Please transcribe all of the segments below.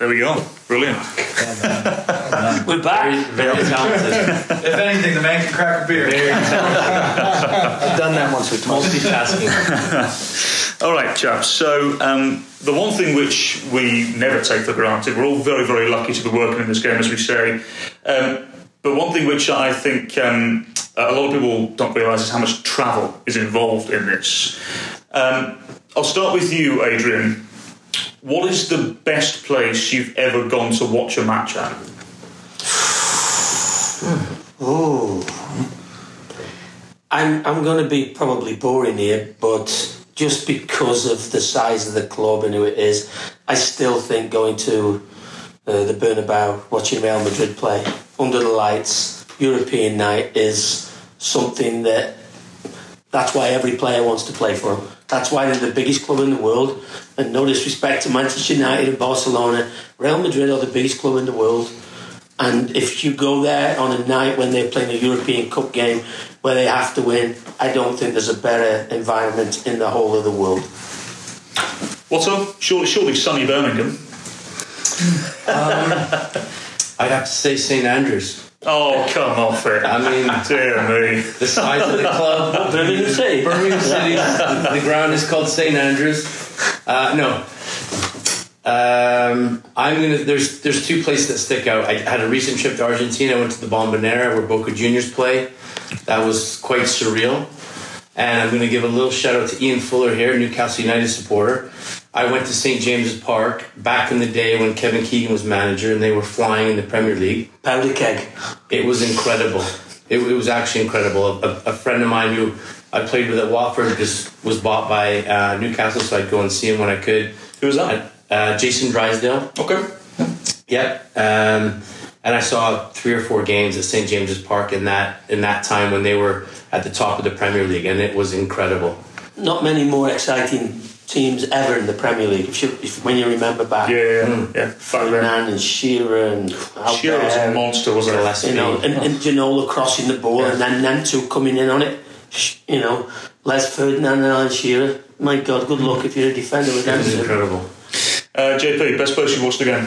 There we go. Brilliant. We're back. Very, very talented. If anything, the man can crack a beer. I've done that once or twice. Multitasking. All right, chaps. So um, the one thing which we never take for granted, we're all very, very lucky to be working in this game, as we say. Um, but one thing which I think um, a lot of people don't realise is how much travel is involved in this. Um, I'll start with you, Adrian. What is the best place you've ever gone to watch a match at? Oh, I'm I'm going to be probably boring here, but just because of the size of the club and who it is, I still think going to uh, the Bernabeu, watching Real Madrid play under the lights, European night is something that that's why every player wants to play for them. That's why they're the biggest club in the world. And no disrespect to Manchester United and Barcelona, Real Madrid are the biggest club in the world. And if you go there on a night when they're playing a European Cup game where they have to win, I don't think there's a better environment in the whole of the world. What's up? Surely, surely sunny Birmingham. Um, I'd have to say St Andrews. Oh, come off it. I mean, Dear me. the size of the club. Birmingham City. Birmingham City. The, the ground is called St Andrews. Uh, no. Um, I'm gonna. There's there's two places that stick out. I had a recent trip to Argentina. I went to the Bombonera where Boca Juniors play. That was quite surreal. And I'm going to give a little shout out to Ian Fuller here, Newcastle United supporter. I went to St James's Park back in the day when Kevin Keegan was manager and they were flying in the Premier League. Powder keg. It was incredible. It, it was actually incredible. A, a friend of mine who I played with at Watford just was bought by uh, Newcastle, so I'd go and see him when I could. Who was that? Uh, Jason Drysdale. Okay. Yep. Um, and I saw three or four games at St James's Park in that in that time when they were at the top of the Premier League, and it was incredible. Not many more exciting teams ever in the Premier League. If you, if, when you remember back, Yeah, yeah, yeah. yeah. Back. Ferdinand and Shearer and Shearer was a monster, wasn't it? Gillespie. you know, and, and Ginola crossing the ball, and then Nantu coming in on it. You know, Les Ferdinand and Alan Shearer. My God, good luck if you're a defender with It was them. incredible. Uh, JP, best place you watched the game?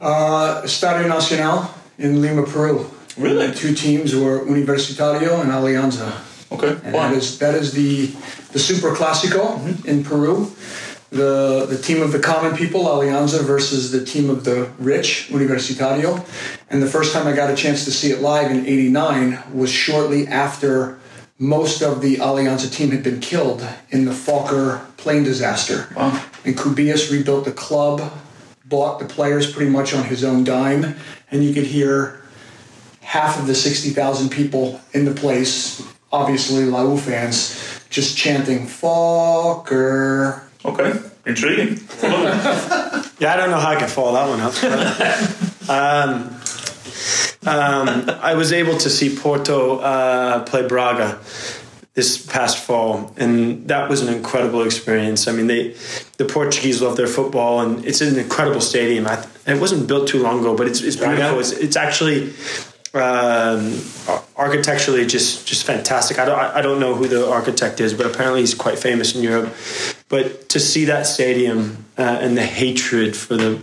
Uh, Estadio Nacional in Lima, Peru. Really? The two teams were Universitario and Alianza. Okay. And that is that is the the Super Clasico in Peru. The the team of the common people, Alianza, versus the team of the rich, Universitario. And the first time I got a chance to see it live in '89 was shortly after most of the Alianza team had been killed in the Fokker plane disaster. Wow. And Cubillas rebuilt the club, bought the players pretty much on his own dime, and you could hear half of the 60,000 people in the place, obviously Lau fans, just chanting Fokker. Okay. Intriguing. Yeah, I don't know how I can follow that one up. but, um, um, I was able to see Porto uh, play Braga this past fall, and that was an incredible experience. I mean, they the Portuguese love their football, and it's an incredible stadium. I, it wasn't built too long ago, but it's, it's beautiful. It's, it's actually um, architecturally just just fantastic. I don't I I don't know who the architect is, but apparently he's quite famous in Europe. But to see that stadium uh, and the hatred for the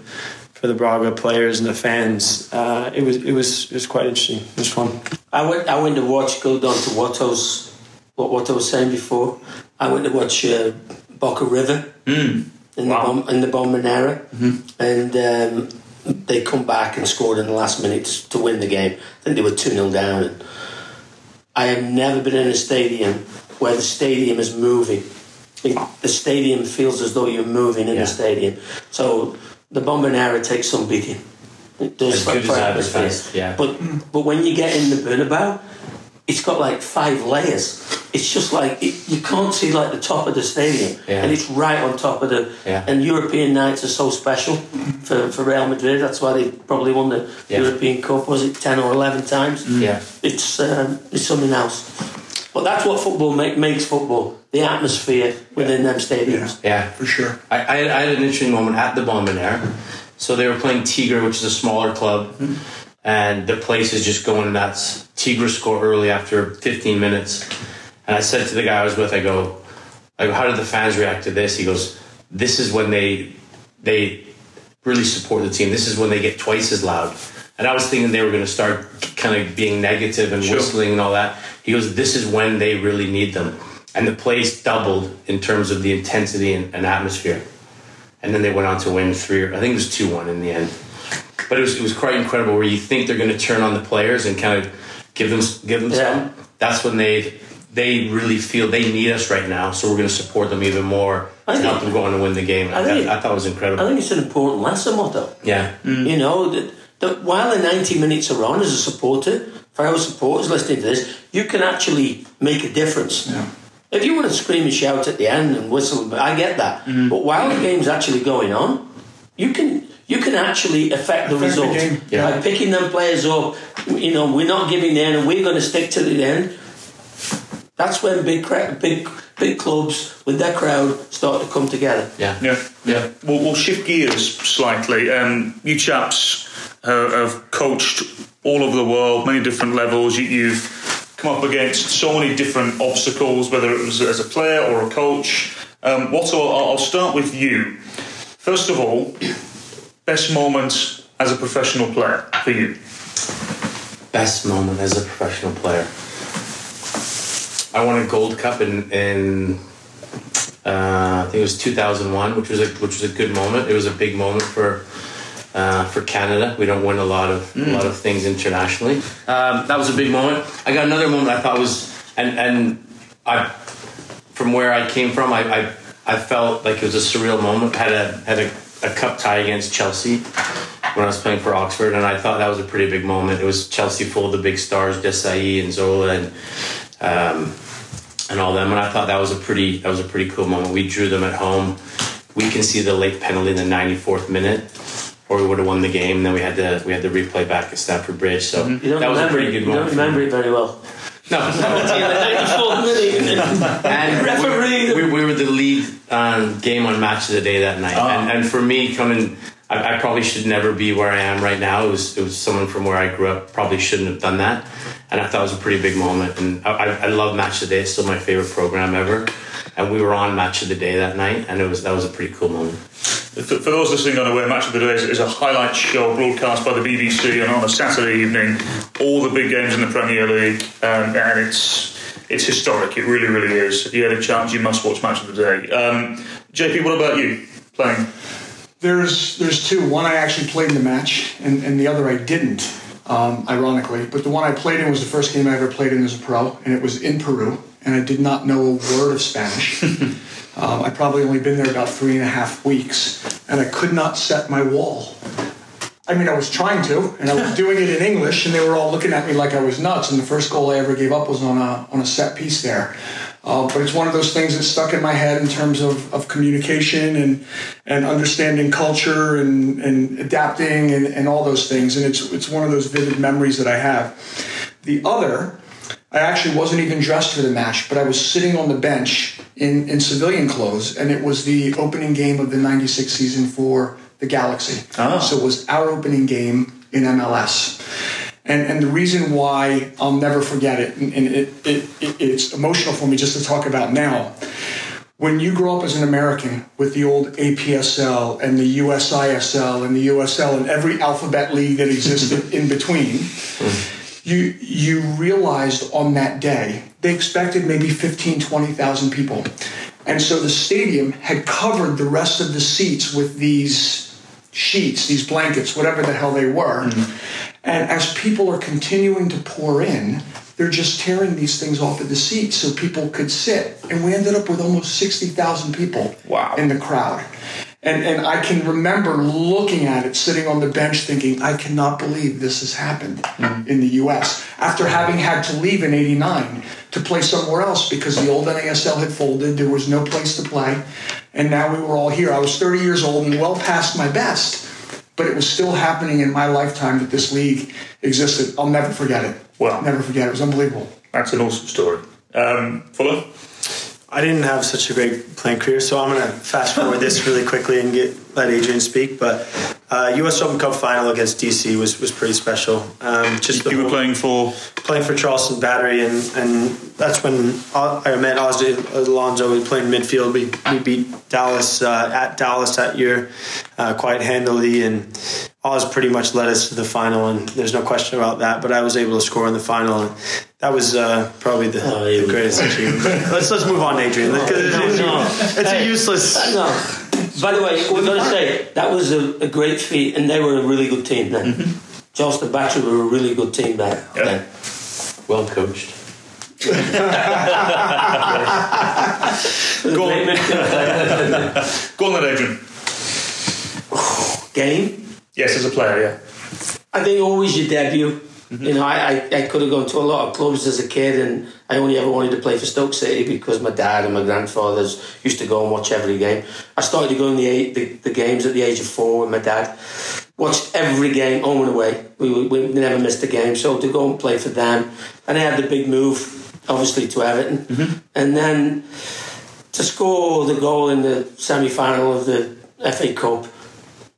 for the Braga players and the fans, uh, it was it was it was quite interesting. It was fun. I went. I went to watch. Go down to Watto's. What what I was saying before. I went to watch uh, Boca River in the Wow. bomb, in the Bombonera, and um, they come back and scored in the last minute to, win the game. I think they were two 0 down. And I have never been in a stadium where the stadium is moving. It- the stadium feels as though you're moving in Yeah. the stadium. So the Bombonera takes some beating. It does As good as for advertised, atmosphere. yeah. But but when you get in the Bernabeu, it's got like five layers. It's just like it, you can't see like the top of the stadium, Yeah. and it's right on top of the. Yeah. And European nights are so special for, for Real Madrid. That's why they probably won the Yeah. European Cup. Was it ten or eleven times? Yeah. It's um, it's something else. But that's what football make, makes football. The atmosphere within them stadiums. Yeah. For sure. I, I, I had an interesting moment at the Bombonera. So they were playing Tigre, which is a smaller club, and the place is just going nuts. Tigre score early after 15 minutes, and I said to the guy I was with, I go, I go, how did the fans react to this? He goes, this is when they they really support the team. This is when they get twice as loud. And I was thinking they were going to start kind of being negative and Sure. whistling and all that. He goes, "This is when they really need them." And the place doubled in terms of the intensity and, and atmosphere. And then they went on to win three. I think it was two one in the end. But it was it was quite incredible. Where you think they're going to turn on the players and kind of give them give them Yeah. some. That's when they they really feel they need us right now. So we're going to support them even more I to think- help them go on and win the game. I I, think- I thought it was incredible. I think it's an important lesson, Motto. yeah. Mm. You know, that, that while the 90 minutes are on as a supporter, for our supporters listening to this, you can actually make a difference. If you want to scream and shout at the end and whistle, I get that. Mm. But while the game's actually going on, you can you can actually affect the Affect the result yeah. by picking them players up. You know, we're not giving in, and we're going to stick to the end. That's when big big big clubs with their crowd start to come together. Yeah. Yeah, yeah. We'll, we'll shift gears slightly. Um, you chaps uh, have coached all over the world, many different levels. You, you've come up against so many different obstacles, whether it was as a player or a coach. Um, what I'll, I'll start with you. First of all, best moment as a professional player for you. Best moment as a professional player. I won a Gold Cup in in uh, I think it was 2001, which was a which was a good moment. It was a big moment for uh, for Canada. We don't win a lot of a lot of things internationally. Um, that was a big moment. I got another moment I thought was and and I from where I came from, I I, I felt like it was a surreal moment. Had a had a, a cup tie against Chelsea when I was playing for Oxford, and I thought that was a pretty big moment. It was Chelsea full of the big stars, Desailly and Zola and um, and all them, and I thought that was a pretty that was a pretty cool moment. We drew them at home. We can see the late penalty in the 94th minute, or we would have won the game. Then we had to we had the replay back at Stamford Bridge. So You don't that was a pretty good You moment. don't remember it very well. No, and Referee. We, we were the lead um, game on match of the day that night, and, and for me coming, I, I probably should never be where I am right now. It was it was someone from where I grew up probably shouldn't have done that, and I thought it was a pretty big moment. And I, I, I love Match of the Day; it's still my favorite program ever. And we were on Match of the Day that night, and it was that was a pretty cool moment. For, for those listening unaware, Match of the Day is, is a highlight show broadcast by the BBC and on a Saturday evening, all the big games in the Premier League, um, and it's it's historic. It really, really is. If you had a chance, you must watch Match of the Day. Um, JP, what about you playing? There's there's two. One I actually played in the match, and, and the other I didn't, um, ironically. But the one I played in was the first game I ever played in as a pro, and it was in Peru, and I did not know a word of Spanish. um, I probably only been there about three and a half weeks, and I could not set my wall. I mean, I was trying to, and I was doing it in English, and they were all looking at me like I was nuts. And the first goal I ever gave up was on a on a set piece there. Uh, but it's one of those things that stuck in my head in terms of, of communication and and understanding culture and, and adapting and, and all those things. And it's it's one of those vivid memories that I have. The other, I actually wasn't even dressed for the match, but I was sitting on the bench in, in civilian clothes, and it was the opening game of the '96 season for the Galaxy. Ah. So it was our opening game in MLS. And, and the reason why I'll never forget it, and, and it, it, it, it's emotional for me just to talk about now. When you grow up as an American with the old APSL and the USISL and the USL and every alphabet league that existed in between, you you realized on that day they expected maybe 15 20,000 people. And so the stadium had covered the rest of the seats with these sheets these blankets whatever the hell they were. Mm-hmm. And as people are continuing to pour in they're just tearing these things off of the seats so people could sit. And we ended up with almost 60,000 people Wow. in the crowd and, and I can remember looking at it, sitting on the bench, thinking, I cannot believe this has happened in the U.S. After having had to leave in '89 to play somewhere else because the old NASL had folded, there was no place to play, and now we were all here. I was 30 years old and well past my best, but it was still happening in my lifetime that this league existed. I'll never forget it. Well, never forget it. It was unbelievable. That's an awesome story. Um, Fuller? I didn't have such a great playing career, so I'm going to fast forward this really quickly and get let Adrian speak. But Uh, U.S. Open Cup final against DC was, was pretty special. Um, just the You were whole- playing for. playing for Charleston Battery, and, and that's when I I met Ozzy Alonso. We played midfield. We, we beat Dallas uh, at Dallas that year uh, quite handily, and Oz pretty much led us to the final, and there's no question about that. But I was able to score in the final, and that was uh, probably the, Oh, the greatest achievement. let's let's move on, Adrian. Because it's, no. it's a Hey. useless. No. By the way, we've got to say that was a, a great feat, and they were a really good team then. Mm-hmm. Charleston Battery were a really good team back Yeah. then. Well coached. Go Great on, go on then, Adrian. game. Yes, as a player, yeah. I think always your debut. Mm-hmm. You know, I, I, I could have gone to a lot of clubs as a kid, and I only ever wanted to play for Stoke City because my dad and my grandfathers used to go and watch every game. I started to go in the, the, the games at the age of four with my dad. Watched every game home and away. We, we, we never missed a game. So to go and play for them, and I had the big move, obviously, to Everton. Mm-hmm. And then to score the goal in the semi final of the FA Cup.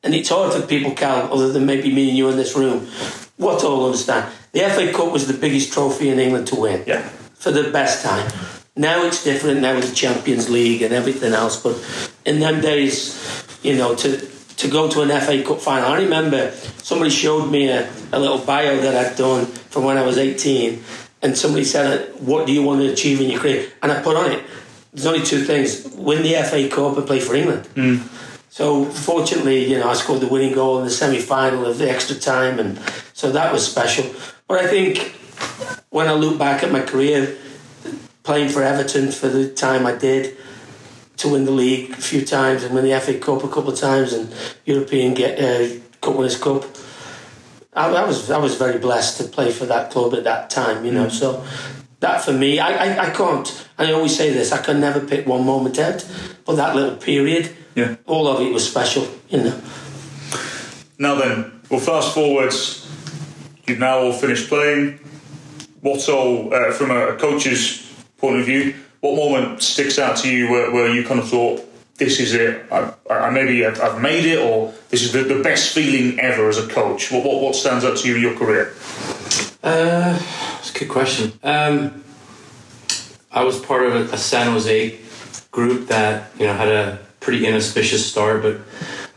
And it's hard for people, Cal, other than maybe me and you in this room, what all understand. The FA Cup was the biggest trophy in England to win Yeah. for the best time. Now it's different. Now it's the Champions League and everything else. But in them days, you know, to to go to an FA Cup final, I remember somebody showed me a, a little bio that I'd done from when I was 18, and somebody said, uh, "What do you want to achieve in your career?" And I put on it. There's only two things: win the FA Cup and play for England. Mm. So fortunately, you know, I scored the winning goal in the semi-final of the extra time, and so that was special. But I think when I look back at my career, playing for Everton for the time I did, to win the league a few times and win the FA Cup a couple of times and European get uh, Cup Winners' Cup. I, I was I was very blessed to play for that club at that time, you know. So that for me, I, I, I can't. I always say this: I can never pick one moment out, but that little period, Yeah. all of it was special, you know. Now then, well, fast forwards. You've now all finished playing. What's all, uh, from a coach's point of view, what moment sticks out to you where, where you kind of thought, this is it, I, I maybe I've, I've made it, or this is the, the best feeling ever as a coach? What, what, what stands out to you in your career? Uh, that's a good question. Um, I was part of a, a San Jose group that you know had a pretty inauspicious start, but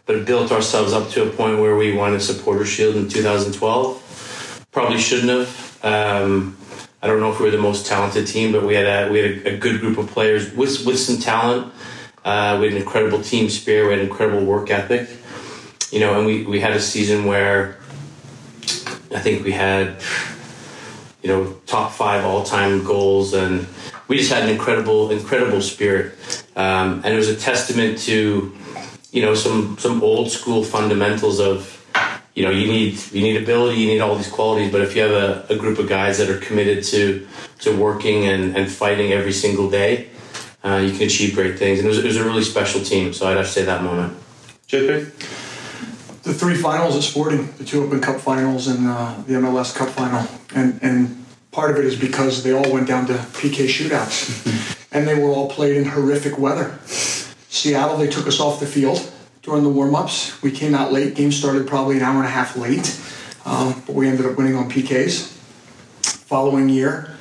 but built ourselves up to a point where we won a supporter shield in 2012. Probably shouldn't have. Um, I don't know if we were the most talented team, but we had a we had a, a good group of players with with some talent. Uh, we had an incredible team spirit. We had an incredible work ethic. You know, and we, we had a season where I think we had you know top five all time goals, and we just had an incredible incredible spirit, um, and it was a testament to you know some some old school fundamentals of you know you need you need ability, you need all these qualities, but if you have a, a group of guys that are committed to to working and, and fighting every single day, uh, you can achieve great things. And it was, it was a really special team, so I'd have to say that moment. JP? the three finals at Sporting, the two Open Cup finals and uh, the MLS Cup final, and and part of it is because they all went down to PK shootouts, and they were all played in horrific weather. Seattle, they took us off the field during the warm-ups. We came out late. Game started probably an hour and a half late, um, but we ended up winning on PKs. Following year,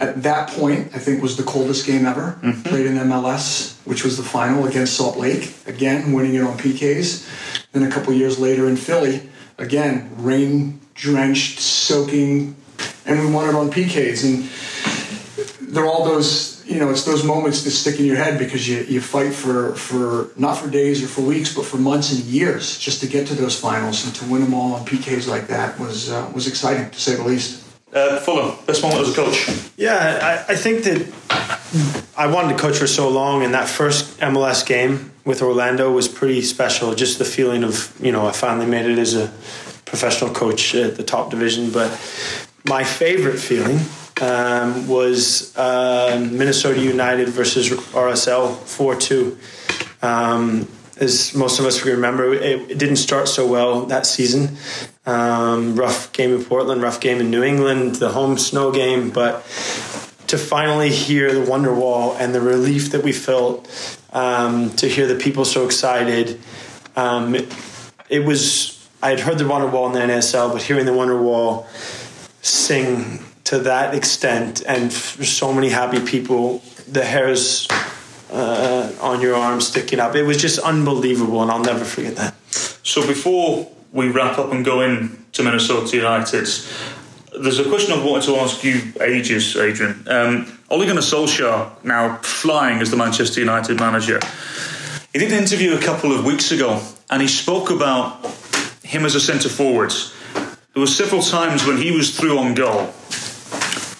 at that point, I think was the coldest game ever. Played in MLS, which was the final against Salt Lake. Again, winning it on PKs. Then a couple years later in Philly, again, rain drenched, soaking, and we won it on PKs. And they're all those, you know, it's those moments that stick in your head because you, you fight for, for, not for days or for weeks, but for months and years just to get to those finals and to win them all on PKs like that was, uh, was exciting to say the least. Uh, Fuller, best moment as a coach? Yeah, I, I think that I wanted to coach for so long, and that first MLS game with Orlando was pretty special. Just the feeling of, you know, I finally made it as a professional coach at the top division. But my favorite feeling um, was uh, Minnesota United versus RSL 4 2. Um, as most of us remember, it, it didn't start so well that season. Um, rough game in Portland, rough game in New England, the home snow game, but to finally hear the Wonderwall and the relief that we felt, um, to hear the people so excited, it, it was I had heard the Wonderwall in the NSL, but hearing the Wonderwall sing to that extent and for so many happy people, the hairs uh, on your arm sticking up, it was just unbelievable, and I'll never forget that. So before we wrap up and go in to Minnesota United, there's a question I've wanted to ask you ages, Adrian. Um, Ole Gunnar Solskjaer now flying as the Manchester United manager. He did an interview a couple of weeks ago, and he spoke about him as a centre forward. There were several times when he was through on goal,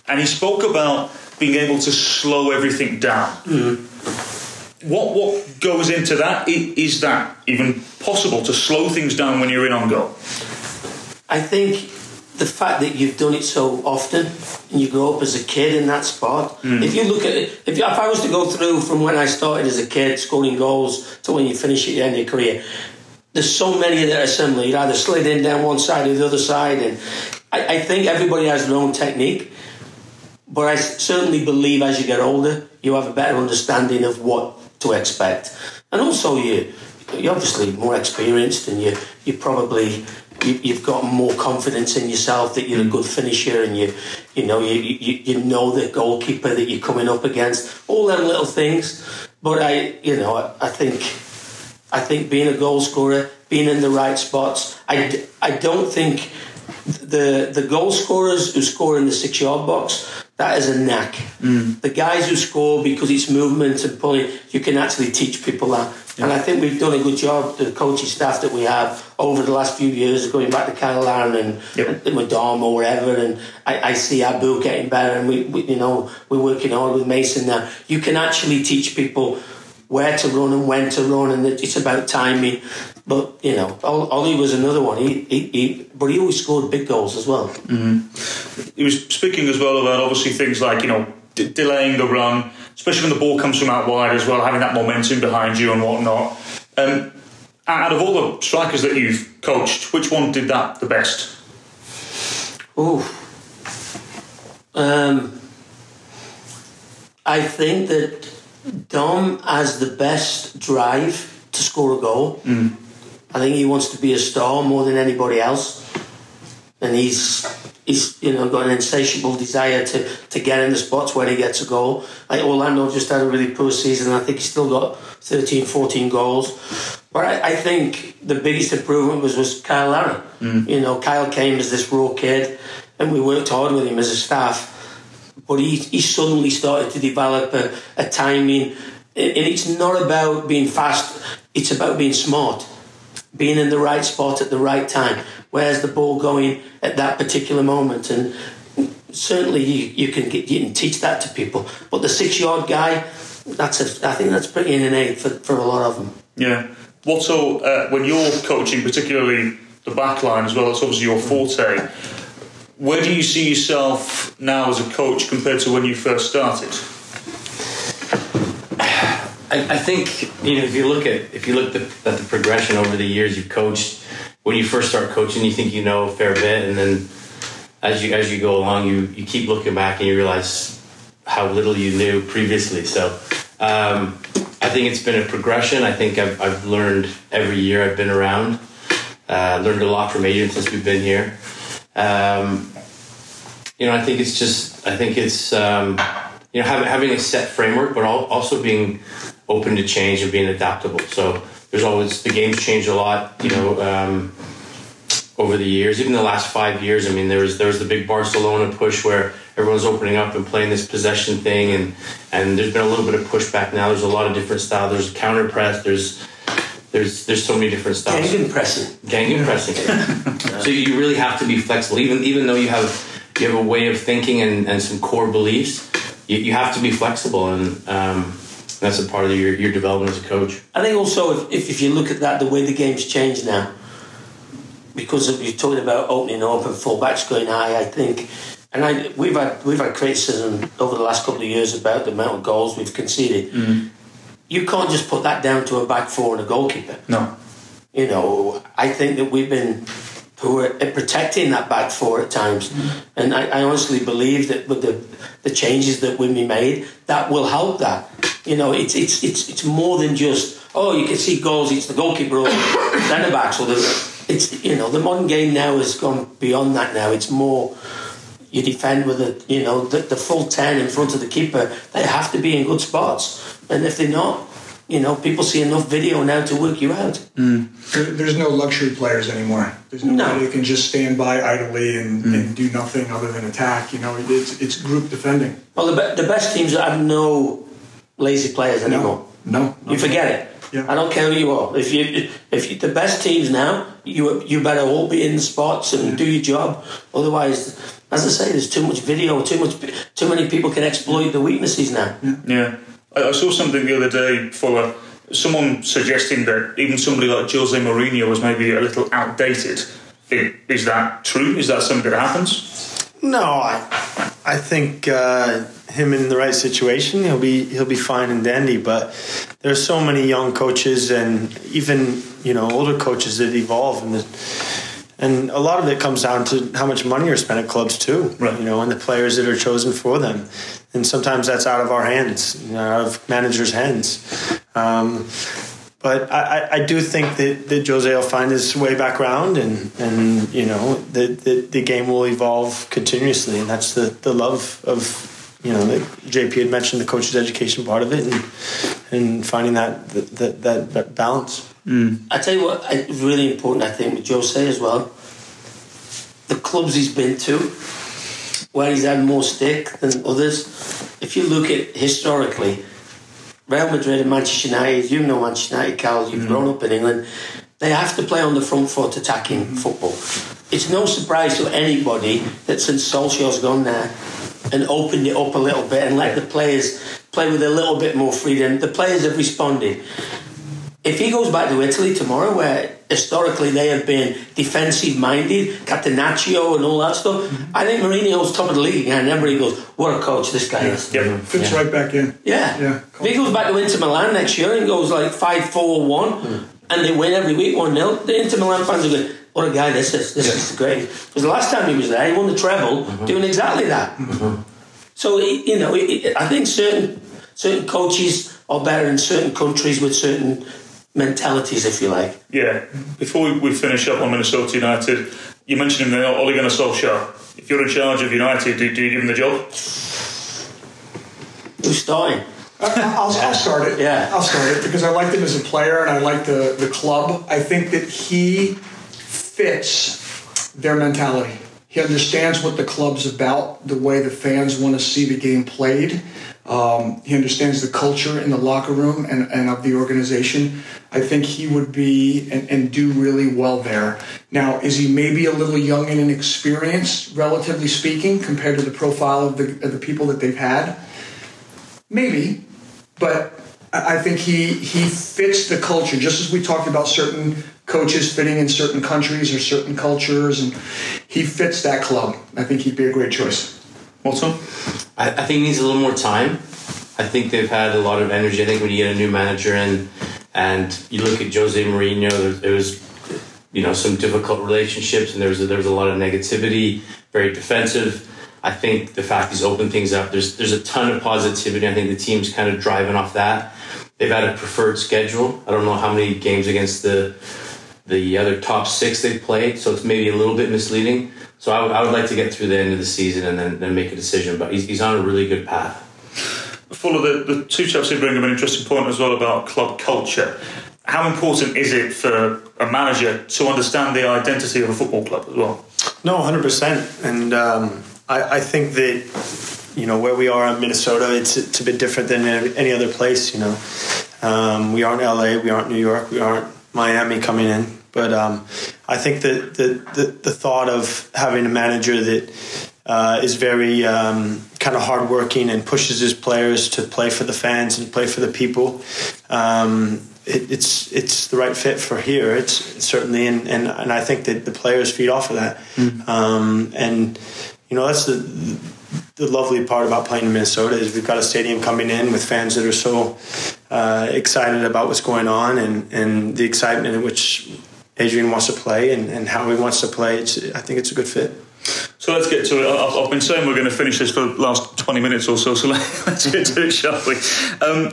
and he spoke about being able to slow everything down. Mm-hmm. What what goes into that? Is that even possible to slow things down when you're in on goal? I think the fact that you've done it so often and you grow up as a kid in that spot. Mm. If you look at it, if, you, if I was to go through from when I started as a kid scoring goals to when you finish at the end of your career, there's so many that are similar. You'd either slid in down one side or the other side, and I, I think everybody has their own technique. But I certainly believe as you get older, you have a better understanding of what to expect, and also you you're obviously more experienced, and you you probably you, you've got more confidence in yourself that you're a good finisher, and you you know you, you you know the goalkeeper that you're coming up against, all them little things. But I you know I, I think I think being a goal scorer, being in the right spots, I, I don't think the the goal scorers who score in the six yard box that is a knack. Mm. The guys who score because it's movement and pulling, you can actually teach people that. And I think we've done a good job, the coaching staff that we have over the last few years, going back to Cyle Larin and, Yep. and Madame or whatever. And I, I see Abu getting better, and we, we, you know, we're working hard with Mason now. You can actually teach people where to run and when to run, and it's about timing. But you know, Ol- Ollie was another one. He, he, he but he always scored big goals as well. he was speaking as well about obviously things like you know d- delaying the run, especially when the ball comes from out wide as well, having that momentum behind you and whatnot. Um, out of all the strikers that you've coached, which one did that the best? Ooh. Um, I think that Dom has the best drive to score a goal. Mm. I think he wants to be a star more than anybody else, and he's he's you know got an insatiable desire to, to get in the spots where he gets a goal. Like Orlando just had a really poor season. I think he's still got 13, 14 goals. But I, I think the biggest improvement was was Cyle Larin. Mm. You know, Cyle came as this raw kid, and we worked hard with him as a staff. But he, he suddenly started to develop a, a timing, and it's not about being fast. It's about being smart being in the right spot at the right time. Where's the ball going at that particular moment? And certainly you, you can get, you can teach that to people. But the six yard guy, that's a, I think that's pretty innate for, for a lot of them. Yeah. What so uh, when you're coaching, particularly the back line as well, that's obviously your forte. Where do you see yourself now as a coach compared to when you first started? I, I think you know if you look at if you look the, at the progression over the years you've coached. When you first start coaching, you think you know a fair bit, and then as you as you go along, you you keep looking back and you realize how little you knew previously. So um, I think it's been a progression. I think I've, I've learned every year I've been around. Uh, learned a lot from Adrian since we've been here. Um, you know, I think it's just, I think it's, um, you know, having, a set framework, but also being open to change and being adaptable. So there's always, the game's changed a lot, you know, um, over the years, even the last five years. I mean, there was, there was the big Barcelona push where everyone's opening up and playing this possession thing. And, and there's been a little bit of pushback now. There's a lot of different styles. There's counter press. There's, there's, there's so many different styles Gang pressing. gang pressing. so you really have to be flexible, even even though you have you have a way of thinking and, and some core beliefs. You, you have to be flexible, and um, that's a part of your, your development as a coach. I think also if, if, if you look at that, the way the game's changed now, because of, you're talking about opening up and fullbacks going high, I think, and I, we've had we've had criticism over the last couple of years about the amount of goals we've conceded. You can't just put that down to a back four and a goalkeeper. No. You know, I think that we've been poor at protecting that back four at times, mm-hmm. and I, I honestly believe that with the the changes that we made, that will help that. You know, it's it's it's it's more than just oh, you can see goals. It's the goalkeeper or the centre backs or the it's you know the modern game now has gone beyond that. Now it's more you defend with a you know the, the full ten in front of the keeper. They have to be in good spots, and if they're not, you know people see enough video now to work you out. Mm. There, there's no luxury players anymore. There's No. nobody who can just stand by idly and, mm. and do nothing other than attack. You know, it's it's group defending. Well, the, be- the best teams have no lazy players anymore. No, no. You forget it. Yeah. I don't care who you are. If you if you, the best teams now, you you better all be in the spots and do your job. Otherwise, as I say, there's too much video, too much, too many people can exploit the weaknesses now. Yeah, I, I saw something the other day for someone suggesting that even somebody like Jose Mourinho was maybe a little outdated. I- Is that true? Is that something that happens? No, I, I think uh, him in the right situation, he'll be he'll be fine and dandy. But there are so many young coaches and even you know older coaches that evolve, and the, and a lot of it comes down to how much money are spent at clubs too. Right. You know, and the players that are chosen for them, and sometimes that's out of our hands, you know, out of managers' hands. Um, but I, I- I do think that, that Jose will find his way back around, and, and you know the, the the game will evolve continuously, and that's the, the love of you know that JP had mentioned the coach's education part of it, and and finding that that that, that balance. Mm. I tell you what, it's really important. I think with Jose as well. The clubs he's been to, where he's had more stick than others. If you look at historically, Real Madrid and Manchester United, you know Manchester United, Carl, you've mm. grown up in England, they have to play on the front foot attacking mm. football. It's no surprise to anybody that since Solskjaer's gone there and opened it up a little bit and let the players play with a little bit more freedom, the players have responded. If he goes back to Italy tomorrow, where historically they have been defensive minded, Catenaccio and all that stuff, I think Mourinho's top of the league again. And everybody goes, What a coach this guy is. Yep. Fits right back in. Yeah. Yeah. If he goes back to Inter Milan next year and goes like 5 4 1 hmm. and they win every week 1 0, the Inter Milan fans are going, What a guy this is. This is great. Because the last time he was there, he won the treble mm-hmm. doing exactly that. Mm-hmm. So, you know, he- he- I think certain certain coaches are better in certain countries with certain mentalities, if you like. Yeah. Before we, we finish up on Minnesota United, you mentioned him there, Ole Gunnar Solskjaer. If you're in charge of United, do, do you give him the job? Who's starting? I'll, I'll start it. Yeah. I'll start it because I liked him as a player and I like the, the club. I think that he fits their mentality. He understands what the club's about, the way the fans want to see the game played. Um, he understands the culture in the locker room and, and of the organization. I think he would be and, and do really well there. Now, is he maybe a little young and inexperienced, relatively speaking, compared to the profile of the, of the people that they've had? Maybe, but I think he he fits the culture. Just as we talked about certain coaches fitting in certain countries or certain cultures, and he fits that club. I think he'd be a great choice. Watson? I, I think needs a little more time. I think they've had a lot of energy. I think when you get a new manager in, and you look at Jose Mourinho, there, there was, you know, some difficult relationships, and there was there was a lot of negativity, very defensive. I think the fact he's opened things up, there's there's a ton of positivity. I think the team's kind of driving off that. They've had a preferred schedule. I don't know how many games against the the other top six they've played, so it's maybe a little bit misleading. So I would, I would like to get through the end of the season and then, then make a decision. But he's, he's on a really good path. Full of the, the two chaps who bring up an interesting point as well about club culture. How important is it for a manager to understand the identity of a football club as well? No, hundred percent, and um, I, I think that you know where we are in Minnesota, it's it's a bit different than any any other place. You know, um, we aren't LA, we aren't New York, we aren't Miami coming in, but um, I think that the, the the thought of having a manager that uh, is very um, kind of hardworking and pushes his players to play for the fans and play for the people. Um, it, it's it's the right fit for here. It's, it's certainly, and, and and I think that the players feed off of that. Um, and you know that's the the lovely part about playing in Minnesota is we've got a stadium coming in with fans that are so uh, excited about what's going on and and the excitement in which Adrian wants to play and, and how he wants to play. It's I think it's a good fit. So let's get to it. I've been saying we're going to finish this for the last 20 minutes or so, so let's get to it, shall we? Um,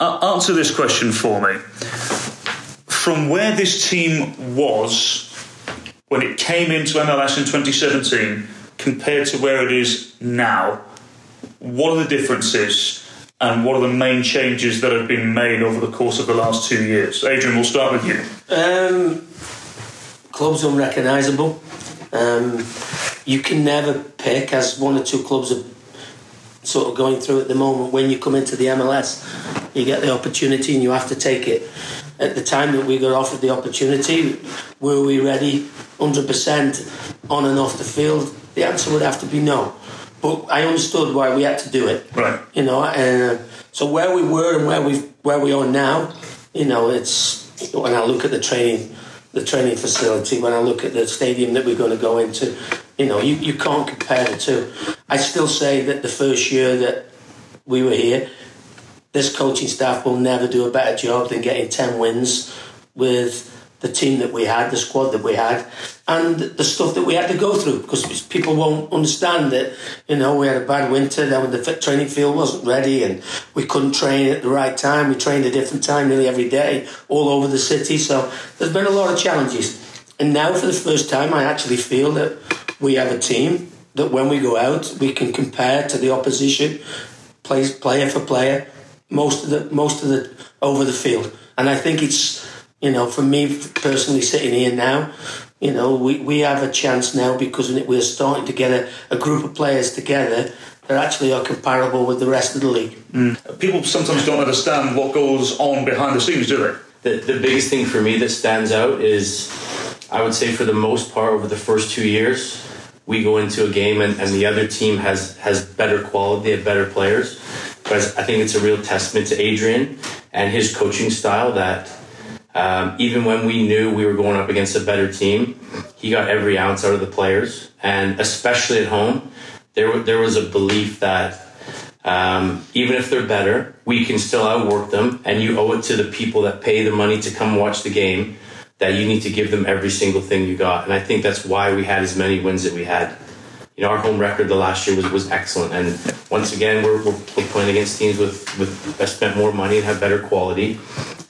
answer this question for me. From where this team was when it came into MLS in 2017 compared to where it is now? What are the differences? And what are the main changes that have been made over the course of the last two years? Adrian, we'll start with you. Um, clubs unrecognisable. Um, you can never pick, as one or two clubs are sort of going through at the moment. When you come into the MLS, you get the opportunity and you have to take it. At the time that we got offered the opportunity, were we ready 100% on and off the field? The answer would have to be no. But I understood why we had to do it. Right. You know, and uh, so where we were and where we where we are now, you know, it's when I look at the training, the training facility, when I look at the stadium that we're going to go into, you know, you, you can't compare the two. I still say that the first year that we were here, this coaching staff will never do a better job than getting 10 wins with the team that we had, the squad that we had, and the stuff that we had to go through because people won't understand that, you know, we had a bad winter, then when the training field wasn't ready and we couldn't train at the right time. We trained a different time nearly every day all over the city. So there's been a lot of challenges. And now, for the first time, I actually feel that we have a team that when we go out, we can compare to the opposition, plays player for player, most of the most of the over the field. And I think it's you know, for me personally, sitting here now, you know, we, we have a chance now because we're starting to get a, a group of players together that actually are comparable with the rest of the league. Mm. People sometimes don't understand what goes on behind the scenes, do they? The, the biggest thing for me that stands out is, I would say, for the most part, over the first two years, we go into a game and, and the other team has has better quality, have better players. But I think it's a real testament to Adrian and his coaching style that um, even when we knew we were going up against a better team, he got every ounce out of the players, and especially at home, there there was a belief that um, even if they're better, we can still outwork them, and you owe it to the people that pay the money to come watch the game that you need to give them every single thing you got. And I think that's why we had as many wins that we had. You know, our home record the last year was, was excellent, and once again, we're, we're, we're playing against teams with with that spent more money and have better quality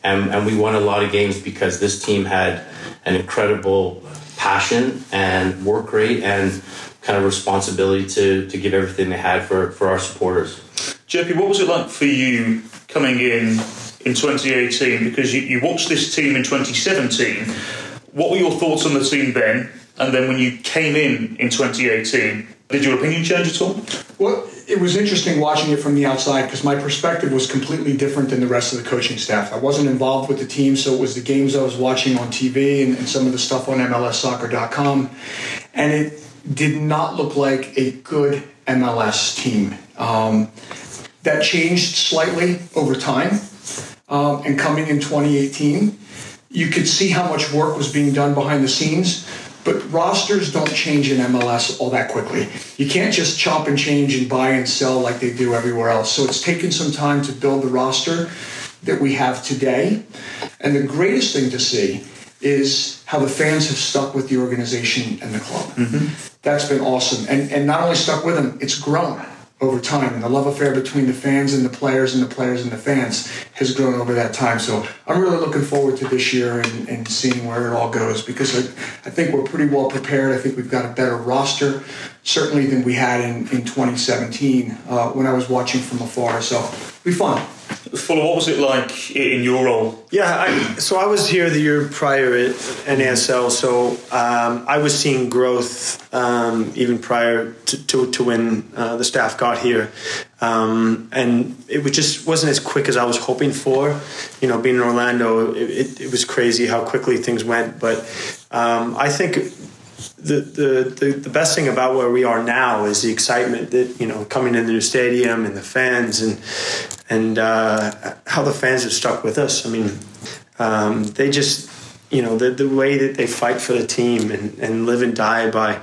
and, and we won a lot of games because this team had an incredible passion and work rate and kind of responsibility to, to give everything they had for, for our supporters. JP, what was it like for you coming in in 2018? Because you, you watched this team in 2017. What were your thoughts on the team then? And then when you came in in 2018, did your opinion change at all? Well, it was interesting watching it from the outside because my perspective was completely different than the rest of the coaching staff. I wasn't involved with the team, so it was the games I was watching on TV and, and some of the stuff on MLSsoccer.com. And it did not look like a good MLS team. Um, that changed slightly over time. Um, and coming in 2018, you could see how much work was being done behind the scenes but rosters don't change in MLS all that quickly. You can't just chop and change and buy and sell like they do everywhere else. So it's taken some time to build the roster that we have today. And the greatest thing to see is how the fans have stuck with the organization and the club. Mm-hmm. That's been awesome. And, and not only stuck with them, it's grown over time. And the love affair between the fans and the players and the players and the fans has grown over that time. So I'm really looking forward to this year and, and seeing where it all goes because I, I, think we're pretty well prepared. I think we've got a better roster, certainly than we had in, in 2017 uh, when I was watching from afar. So be fun. Fuller, what was it like in your role? Yeah, I, so I was here the year prior at NASL, so um, I was seeing growth um, even prior to, to, to when uh, the staff got here. Um, and it just wasn't as quick as I was hoping for. You know, being in Orlando, it, it, it was crazy how quickly things went. But um, I think the, the, the, the, best thing about where we are now is the excitement that you know coming into the new stadium and the fans and and uh, how the fans have stuck with us. I mean, um, they just you know the, the way that they fight for the team and, and live and die by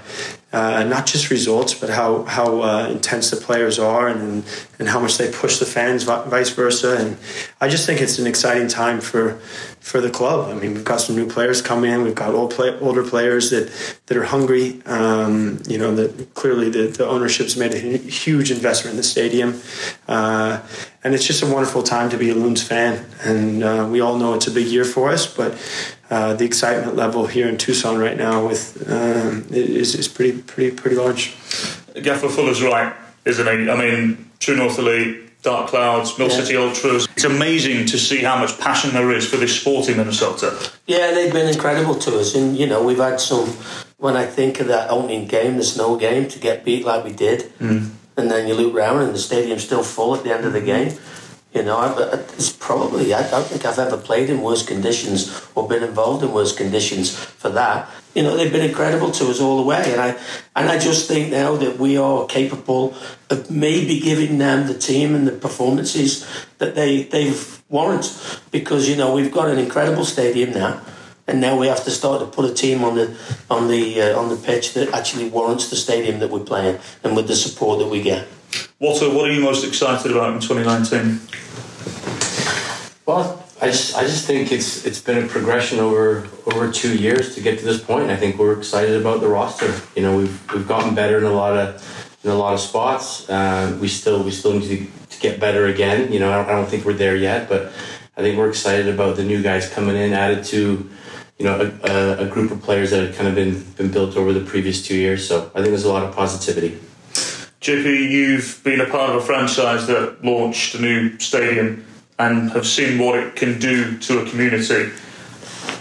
uh, not just results, but how how uh, intense the players are and and how much they push the fans, vice versa. And I just think it's an exciting time for for the club. I mean, we've got some new players coming in. We've got old play, older players that that are hungry. Um, you know, that clearly the, the ownership's made a huge investment in the stadium. Uh, and it's just a wonderful time to be a Loons fan. And uh, we all know it's a big year for us, but uh, the excitement level here in Tucson right now with um, is, is pretty pretty pretty large. Gaffer Fuller's right, isn't he? I mean, True North Elite, Dark Clouds, Mill Yeah. City Ultras. It's amazing to see how much passion there is for this sport in Minnesota. Yeah, they've been incredible to us, and you know we've had some. When I think of that opening game, the snow game, to get beat like we did, and then you look round and the stadium's still full at the end of the mm-hmm. game. You know, I- uh, it's probably I don't think I've ever played in worse conditions or been involved in worse conditions for that. You know, they've been incredible to us all the way, and I and I just think now that we are capable of maybe giving them the team and the performances that they they've warrant because you know we've got an incredible stadium now and now we have to start to put a team on the on the uh, on the pitch that actually warrants the stadium that we're playing and with the support that we get. Watto, what are you most excited about in 2019? Well, I just I just think it's it's been a progression over over two years to get to this point. I think we're excited about the roster. You know, we've we've gotten better in a lot of in a lot of spots. Uh, we still we still need to, to get better again. You know, I don't, I don't think we're there yet, but I think we're excited about the new guys coming in, added to you know a, a, a group of players that have kind of been been built over the previous two years. So I think there's a lot of positivity. JP, you've been a part of a franchise that launched a new stadium and have seen what it can do to a community.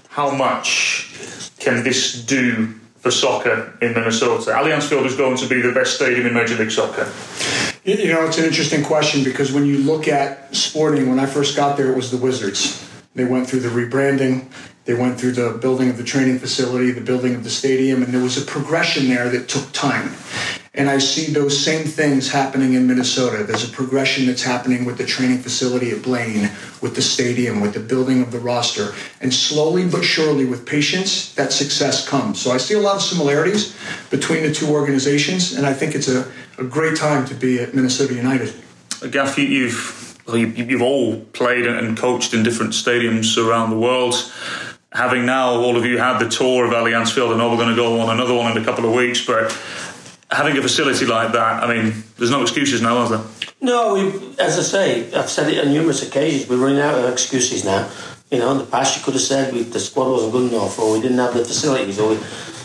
How much can this do for soccer in Minnesota? Allianz Field is going to be the best stadium in Major League Soccer. You you know, it's an interesting question because when you look at sporting, when I first got there, it was the Wizards. They went through the rebranding, they went through the building of the training facility, the building of the stadium, and there was a progression there that took time. And I see those same things happening in Minnesota. There's a progression that's happening with the training facility at Blaine, with the stadium, with the building of the roster. And slowly but surely, with patience, that success comes. So I see a lot of similarities between the two organizations, and I think it's a, a great time to be at Minnesota United. Uh, Gaff, you- you've you've all played and coached in different stadiums around the world. Having now all of you had the tour of Allianz Field, I know we're going to go on another one in a couple of weeks, but having a facility like that, I mean, there's no excuses now, are there? No, we, as I say, I've said it on numerous occasions. We're running out of excuses now. You know, in the past you could have said we, the squad wasn't good enough, or we didn't have the facilities, or we,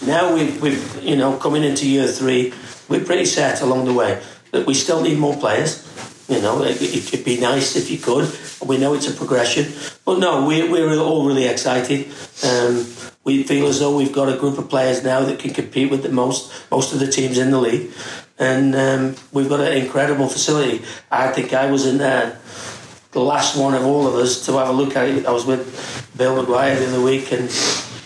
now we've, we've, you know, coming into year three, we're pretty set along the way. That we still need more players. You know, it, it'd be nice if you could. We know it's a progression, but no, we, we're all really excited. Um, we feel as though we've got a group of players now that can compete with the most most of the teams in the league, and um, we've got an incredible facility. I think I was in there the last one of all of us to have a look at it. I was with Bill McGuire the other week, and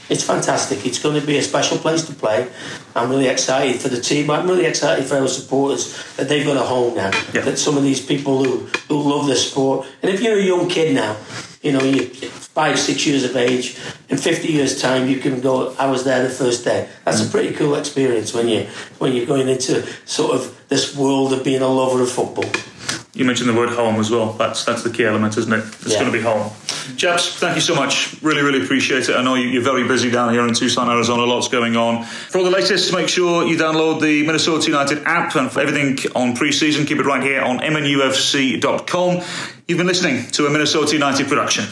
it's fantastic. It's going to be a special place to play. I'm really excited for the team. I'm really excited for our supporters that they've got a home now. Yeah. That some of these people who, who love the sport, and if you're a young kid now, you know, you're five, six years of age, in 50 years' time, you can go, I was there the first day. That's a mm. pretty cool experience when, you, when you're going into sort of this world of being a lover of football. You mentioned the word home as well. That's that's the key element, isn't it? It's Yeah. going to be home. Chaps, thank you so much. Really, really appreciate it. I know you- you're very busy down here in Tucson, Arizona. Lots going on. For all the latest, make sure you download the Minnesota United app and for everything on pre-season, keep it right here on mnufc.com. You've been listening to a Minnesota United production.